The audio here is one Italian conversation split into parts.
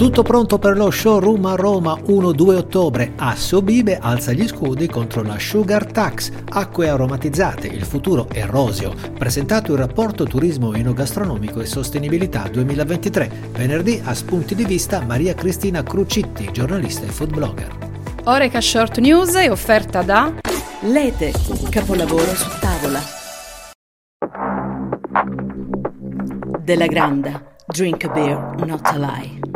Tutto pronto per lo showroom a Roma 1-2 ottobre. Assobibe alza gli scudi contro la Sugar Tax. Acque aromatizzate, il futuro è roseo. Presentato il rapporto Turismo enogastronomico e sostenibilità 2023. Venerdì a spunti di vista Maria Cristina Crucitti, giornalista e food blogger. Oreca Short News è offerta da Lete, capolavoro su tavola. Della Granda, drink a beer, not a lie.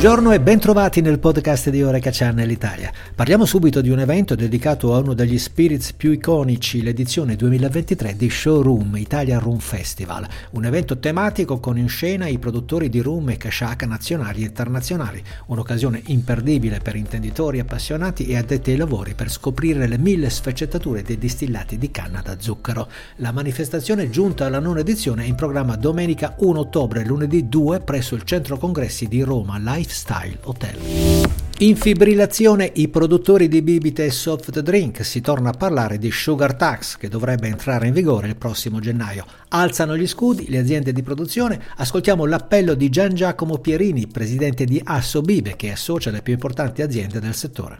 Buongiorno e bentrovati nel podcast di Oreca Channel Italia. Parliamo subito di un evento dedicato a uno degli spirits più iconici, l'edizione 2023 di Showroom Italia Room Festival, un evento tematico con in scena i produttori di rum e kashaka nazionali e internazionali, un'occasione imperdibile per intenditori appassionati e addetti ai lavori per scoprire le mille sfaccettature dei distillati di canna da zucchero. La manifestazione giunta alla nona edizione è in programma domenica 1 ottobre e lunedì 2 presso il centro congressi di Roma Life Lifestyle Hotel. In fibrillazione i produttori di bibite e soft drink si torna a parlare di sugar tax che dovrebbe entrare in vigore il prossimo gennaio. Alzano gli scudi le aziende di produzione. Ascoltiamo l'appello di Gian Giacomo Pierini, presidente di Assobibe, che associa le più importanti aziende del settore.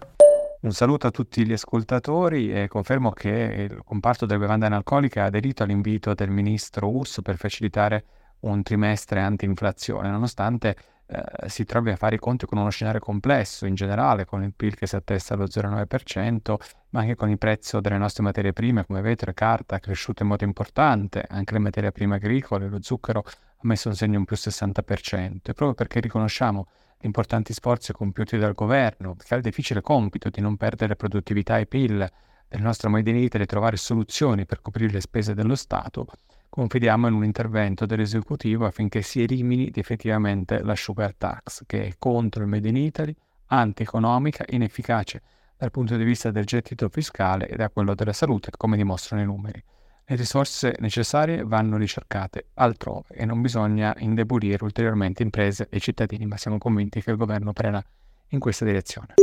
Un saluto a tutti gli ascoltatori e confermo che il comparto delle bevande analcoliche ha aderito all'invito del ministro Urso per facilitare un trimestre anti-inflazione, nonostante eh, si trovi a fare i conti con uno scenario complesso in generale, con il PIL che si attesta allo 0,9%, ma anche con il prezzo delle nostre materie prime come vetro e carta cresciuto in modo importante, anche le materie prime agricole, lo zucchero ha messo un segno in più 60%, e proprio perché riconosciamo gli importanti sforzi compiuti dal governo, che ha il difficile compito di non perdere produttività e PIL del nostro Made in Italy e trovare soluzioni per coprire le spese dello Stato, confidiamo in un intervento dell'esecutivo affinché si elimini definitivamente la sugar tax, che è contro il Made in Italy, anti-economica, inefficace dal punto di vista del gettito fiscale e da quello della salute, come dimostrano i numeri. Le risorse necessarie vanno ricercate altrove e non bisogna indebolire ulteriormente imprese e cittadini, ma siamo convinti che il governo prenda in questa direzione.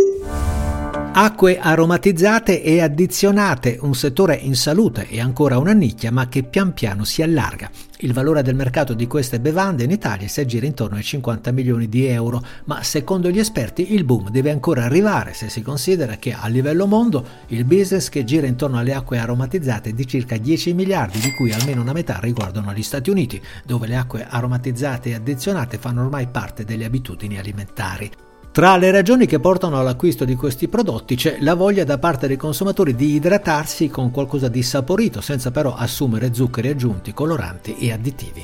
Acque aromatizzate e addizionate, un settore in salute e ancora una nicchia ma che pian piano si allarga. Il valore del mercato di queste bevande in Italia si aggira intorno ai 50 milioni di euro, ma secondo gli esperti il boom deve ancora arrivare se si considera che a livello mondo il business che gira intorno alle acque aromatizzate è di circa 10 miliardi, di cui almeno una metà riguardano gli Stati Uniti, dove le acque aromatizzate e addizionate fanno ormai parte delle abitudini alimentari. Tra le ragioni che portano all'acquisto di questi prodotti c'è la voglia da parte dei consumatori di idratarsi con qualcosa di saporito, senza però assumere zuccheri aggiunti, coloranti e additivi.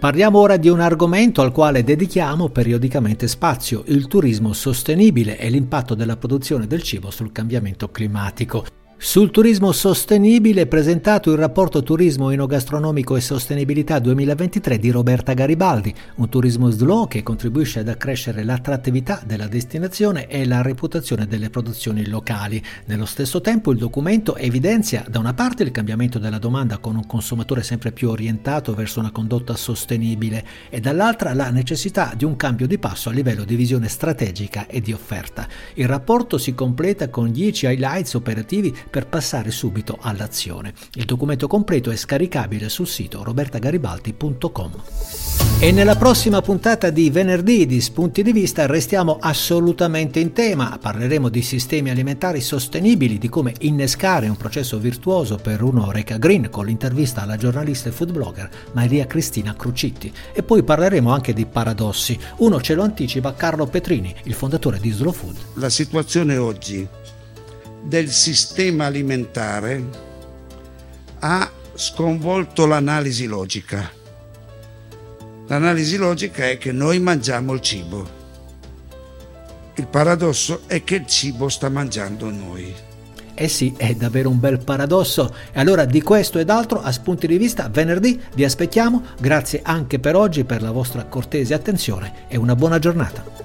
Parliamo ora di un argomento al quale dedichiamo periodicamente spazio, il turismo sostenibile e l'impatto della produzione del cibo sul cambiamento climatico. Sul turismo sostenibile è presentato il rapporto Turismo enogastronomico e sostenibilità 2023 di Roberta Garibaldi, un turismo slow che contribuisce ad accrescere l'attrattività della destinazione e la reputazione delle produzioni locali. Nello stesso tempo il documento evidenzia da una parte il cambiamento della domanda con un consumatore sempre più orientato verso una condotta sostenibile e dall'altra la necessità di un cambio di passo a livello di visione strategica e di offerta. Il rapporto si completa con 10 highlights operativi per passare subito all'azione. Il documento completo è scaricabile sul sito robertagaribaldi.com. E nella prossima puntata di venerdì di Spunti di Vista restiamo assolutamente in tema. Parleremo di sistemi alimentari sostenibili, di come innescare un processo virtuoso per un'Oreca Green con l'intervista alla giornalista e food blogger Maria Cristina Crucitti. E poi parleremo anche di paradossi. Uno ce lo anticipa Carlo Petrini, il fondatore di Slow Food. La situazione oggi del sistema alimentare ha sconvolto l'analisi logica. L'analisi logica è che noi mangiamo il cibo. Il paradosso è che il cibo sta mangiando noi. Eh sì, è davvero un bel paradosso. E allora di questo ed altro a spunti di vista venerdì vi aspettiamo. Grazie anche per oggi per la vostra cortese attenzione e una buona giornata.